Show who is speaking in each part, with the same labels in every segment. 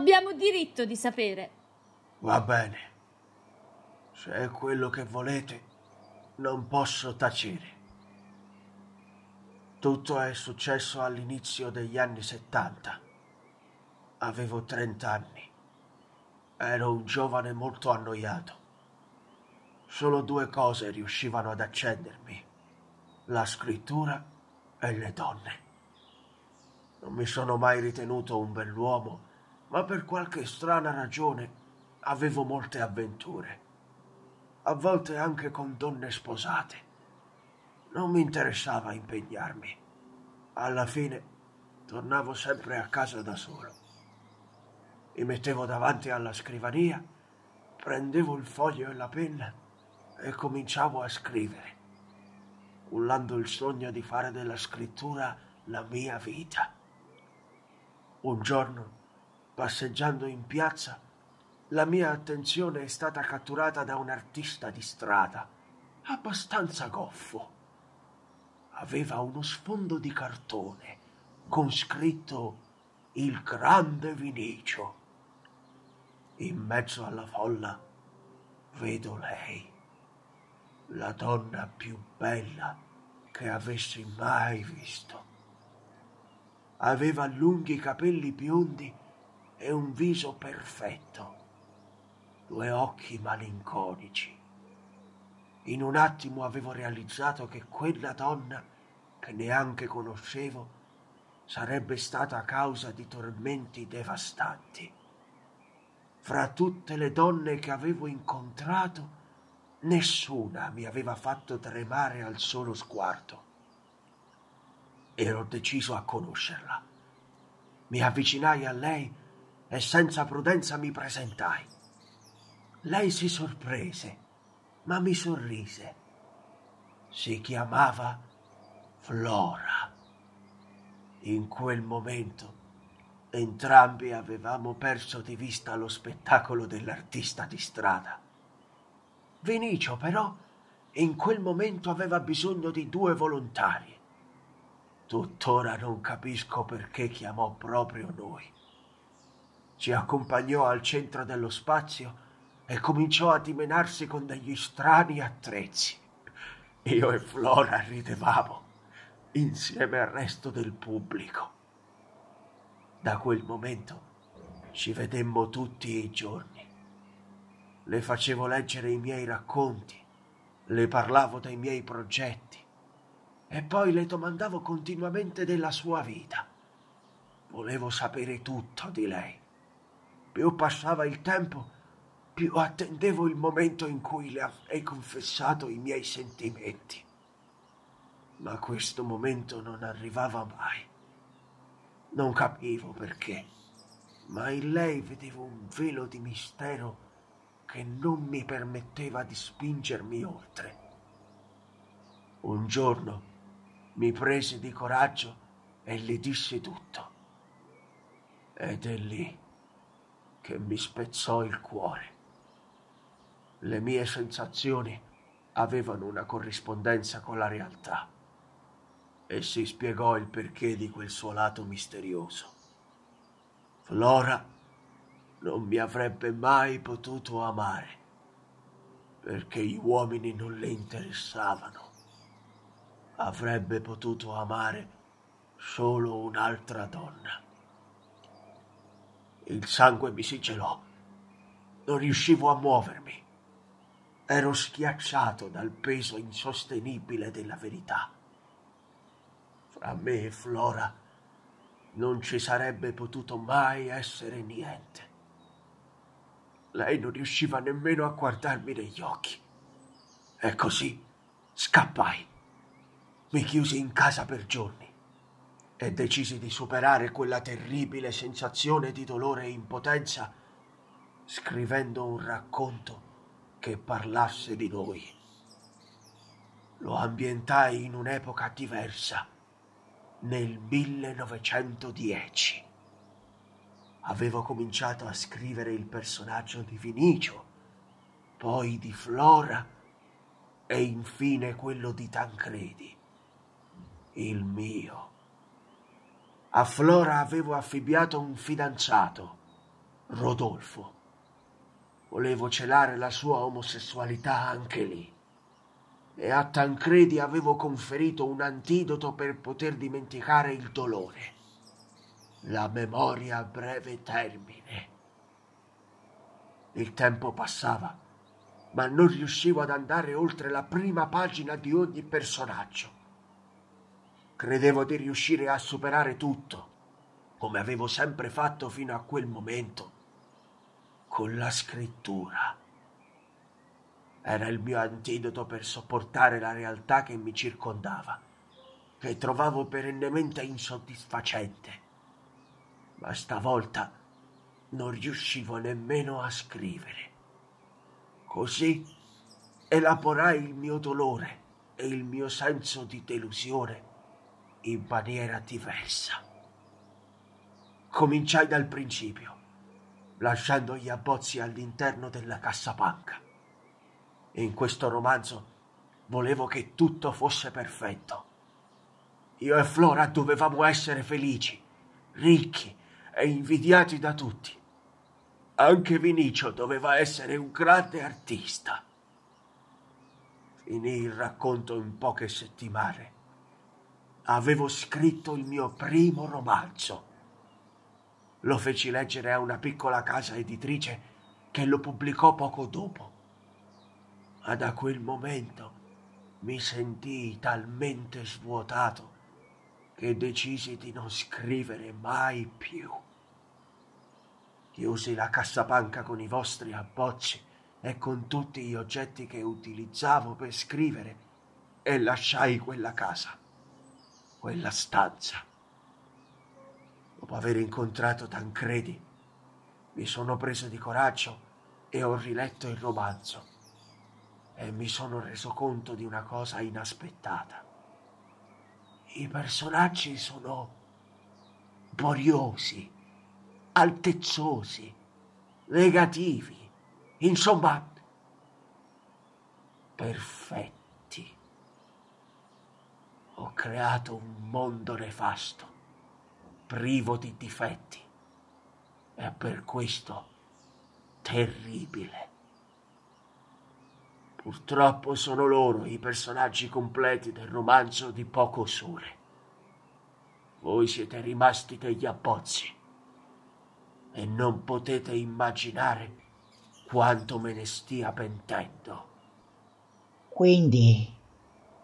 Speaker 1: Abbiamo diritto di sapere.
Speaker 2: Va bene. Se è quello che volete, non posso tacere. Tutto è successo all'inizio degli anni Settanta. Avevo trent'anni. Ero un giovane molto annoiato. Solo due cose riuscivano ad accendermi. La scrittura e le donne. Non mi sono mai ritenuto un bell'uomo ma per qualche strana ragione avevo molte avventure, a volte anche con donne sposate. Non mi interessava impegnarmi. Alla fine tornavo sempre a casa da solo. Mi mettevo davanti alla scrivania, prendevo il foglio e la penna e cominciavo a scrivere, cullando il sogno di fare della scrittura la mia vita. Un giorno Passeggiando in piazza, la mia attenzione è stata catturata da un artista di strada, abbastanza goffo. Aveva uno sfondo di cartone con scritto Il grande Vinicio. In mezzo alla folla vedo lei, la donna più bella che avessi mai visto. Aveva lunghi capelli biondi e un viso perfetto, due occhi malinconici. In un attimo avevo realizzato che quella donna, che neanche conoscevo, sarebbe stata causa di tormenti devastanti. Fra tutte le donne che avevo incontrato, nessuna mi aveva fatto tremare al solo sguardo. Ero deciso a conoscerla. Mi avvicinai a lei e senza prudenza mi presentai. Lei si sorprese, ma mi sorrise. Si chiamava Flora. In quel momento entrambi avevamo perso di vista lo spettacolo dell'artista di strada. Vinicio però in quel momento aveva bisogno di due volontari. Tuttora non capisco perché chiamò proprio noi ci accompagnò al centro dello spazio e cominciò a dimenarsi con degli strani attrezzi. Io e Flora ridevamo insieme al resto del pubblico. Da quel momento ci vedemmo tutti i giorni. Le facevo leggere i miei racconti, le parlavo dei miei progetti e poi le domandavo continuamente della sua vita. Volevo sapere tutto di lei più passava il tempo, più attendevo il momento in cui le avrei confessato i miei sentimenti. Ma questo momento non arrivava mai. Non capivo perché, ma in lei vedevo un velo di mistero che non mi permetteva di spingermi oltre. Un giorno mi prese di coraggio e le disse tutto. Ed è lì che mi spezzò il cuore. Le mie sensazioni avevano una corrispondenza con la realtà e si spiegò il perché di quel suo lato misterioso. Flora non mi avrebbe mai potuto amare perché gli uomini non le interessavano. Avrebbe potuto amare solo un'altra donna. Il sangue mi si gelò. Non riuscivo a muovermi. Ero schiacciato dal peso insostenibile della verità. Fra me e Flora non ci sarebbe potuto mai essere niente. Lei non riusciva nemmeno a guardarmi negli occhi. E così scappai. Mi chiusi in casa per giorni e decisi di superare quella terribile sensazione di dolore e impotenza scrivendo un racconto che parlasse di noi. Lo ambientai in un'epoca diversa, nel 1910. Avevo cominciato a scrivere il personaggio di Vinicio, poi di Flora e infine quello di Tancredi, il mio. A Flora avevo affibbiato un fidanzato, Rodolfo. Volevo celare la sua omosessualità anche lì. E a Tancredi avevo conferito un antidoto per poter dimenticare il dolore. La memoria a breve termine. Il tempo passava, ma non riuscivo ad andare oltre la prima pagina di ogni personaggio. Credevo di riuscire a superare tutto, come avevo sempre fatto fino a quel momento con la scrittura. Era il mio antidoto per sopportare la realtà che mi circondava, che trovavo perennemente insoddisfacente. Ma stavolta non riuscivo nemmeno a scrivere. Così elaborai il mio dolore e il mio senso di delusione in maniera diversa. Cominciai dal principio lasciando gli abbozzi all'interno della cassapanca. In questo romanzo volevo che tutto fosse perfetto. Io e Flora dovevamo essere felici, ricchi e invidiati da tutti. Anche Vinicio doveva essere un grande artista. Finì il racconto in poche settimane. Avevo scritto il mio primo romanzo lo feci leggere a una piccola casa editrice che lo pubblicò poco dopo. Ma da quel momento mi sentii talmente svuotato che decisi di non scrivere mai più. Chiusi la cassapanca con i vostri abbozzi e con tutti gli oggetti che utilizzavo per scrivere e lasciai quella casa, quella stanza. Dopo aver incontrato Tancredi, mi sono preso di coraggio e ho riletto il romanzo e mi sono reso conto di una cosa inaspettata. I personaggi sono boriosi, altezzosi, negativi, insomma, perfetti. Ho creato un mondo nefasto privo di difetti e per questo terribile. Purtroppo sono loro i personaggi completi del romanzo di Poco Sole. Voi siete rimasti degli abbozzi e non potete immaginare quanto me ne stia pentendo.
Speaker 3: Quindi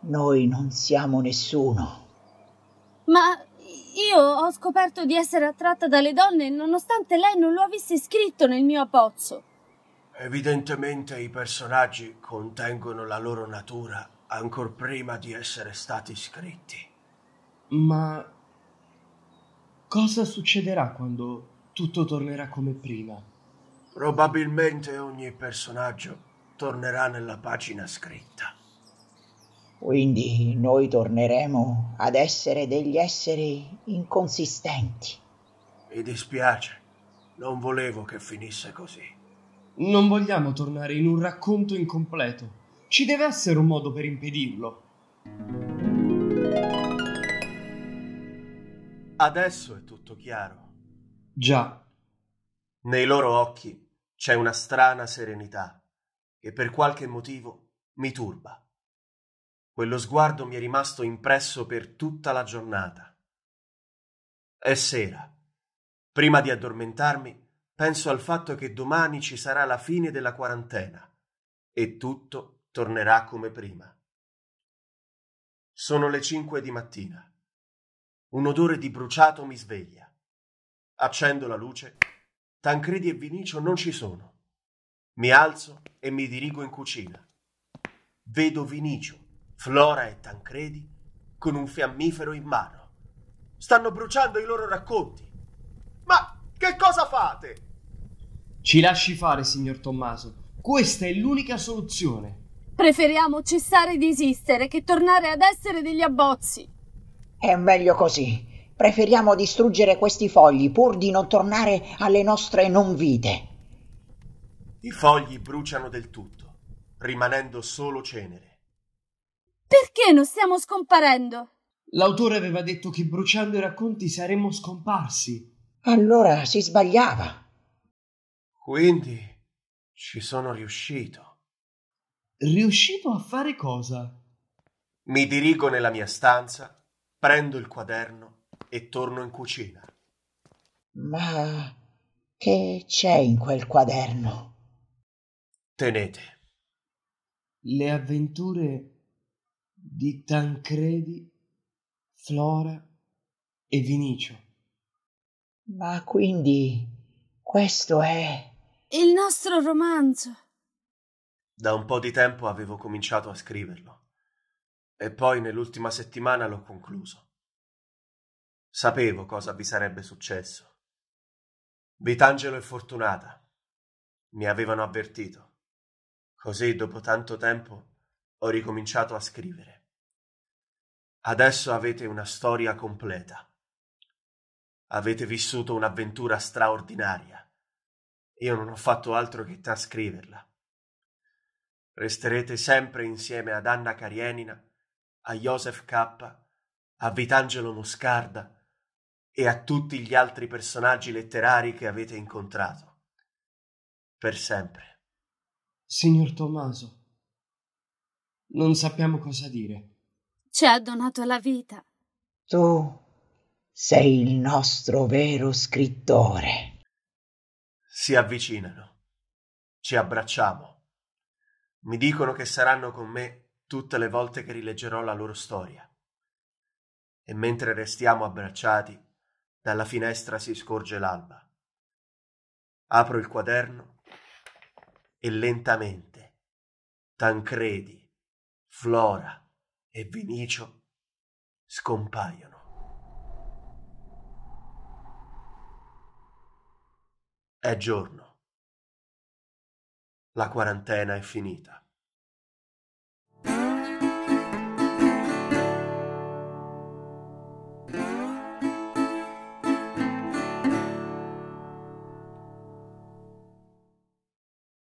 Speaker 3: noi non siamo nessuno.
Speaker 1: Ma io ho scoperto di essere attratta dalle donne nonostante lei non lo avesse scritto nel mio abbozzo.
Speaker 2: Evidentemente i personaggi contengono la loro natura ancor prima di essere stati scritti.
Speaker 4: Ma cosa succederà quando tutto tornerà come prima?
Speaker 2: Probabilmente ogni personaggio tornerà nella pagina scritta.
Speaker 3: Quindi noi torneremo ad essere degli esseri inconsistenti.
Speaker 2: Mi dispiace, non volevo che finisse così.
Speaker 4: Non vogliamo tornare in un racconto incompleto. Ci deve essere un modo per impedirlo.
Speaker 2: Adesso è tutto chiaro.
Speaker 4: Già.
Speaker 2: Nei loro occhi c'è una strana serenità che per qualche motivo mi turba. Quello sguardo mi è rimasto impresso per tutta la giornata. È sera. Prima di addormentarmi, penso al fatto che domani ci sarà la fine della quarantena e tutto tornerà come prima. Sono le cinque di mattina. Un odore di bruciato mi sveglia. Accendo la luce. Tancredi e Vinicio non ci sono. Mi alzo e mi dirigo in cucina. Vedo Vinicio Flora e Tancredi con un fiammifero in mano. Stanno bruciando i loro racconti. Ma che cosa fate?
Speaker 4: Ci lasci fare, signor Tommaso. Questa è l'unica soluzione.
Speaker 1: Preferiamo cessare di esistere che tornare ad essere degli abbozzi.
Speaker 3: È meglio così. Preferiamo distruggere questi fogli pur di non tornare alle nostre non vite.
Speaker 2: I fogli bruciano del tutto, rimanendo solo cenere.
Speaker 1: Perché non stiamo scomparendo?
Speaker 4: L'autore aveva detto che bruciando i racconti saremmo scomparsi.
Speaker 3: Allora si sbagliava.
Speaker 2: Quindi ci sono riuscito.
Speaker 4: Riuscito a fare cosa?
Speaker 2: Mi dirigo nella mia stanza, prendo il quaderno e torno in cucina.
Speaker 3: Ma che c'è in quel quaderno?
Speaker 2: Tenete.
Speaker 4: Le avventure di Tancredi, Flora e Vinicio.
Speaker 3: Ma quindi questo è...
Speaker 1: Il nostro romanzo.
Speaker 2: Da un po' di tempo avevo cominciato a scriverlo e poi nell'ultima settimana l'ho concluso. Sapevo cosa vi sarebbe successo. Vitangelo e Fortunata mi avevano avvertito. Così, dopo tanto tempo, ho ricominciato a scrivere. Adesso avete una storia completa. Avete vissuto un'avventura straordinaria. Io non ho fatto altro che trascriverla. Resterete sempre insieme ad Anna Karenina, a Joseph K., a Vitangelo Moscarda e a tutti gli altri personaggi letterari che avete incontrato. Per sempre.
Speaker 4: Signor Tommaso, non sappiamo cosa dire.
Speaker 1: Ci ha donato la vita.
Speaker 3: Tu sei il nostro vero scrittore.
Speaker 2: Si avvicinano. Ci abbracciamo. Mi dicono che saranno con me tutte le volte che rileggerò la loro storia. E mentre restiamo abbracciati, dalla finestra si scorge l'alba. Apro il quaderno e lentamente Tancredi, Flora e Vinicio scompaiono. È giorno. La quarantena è finita.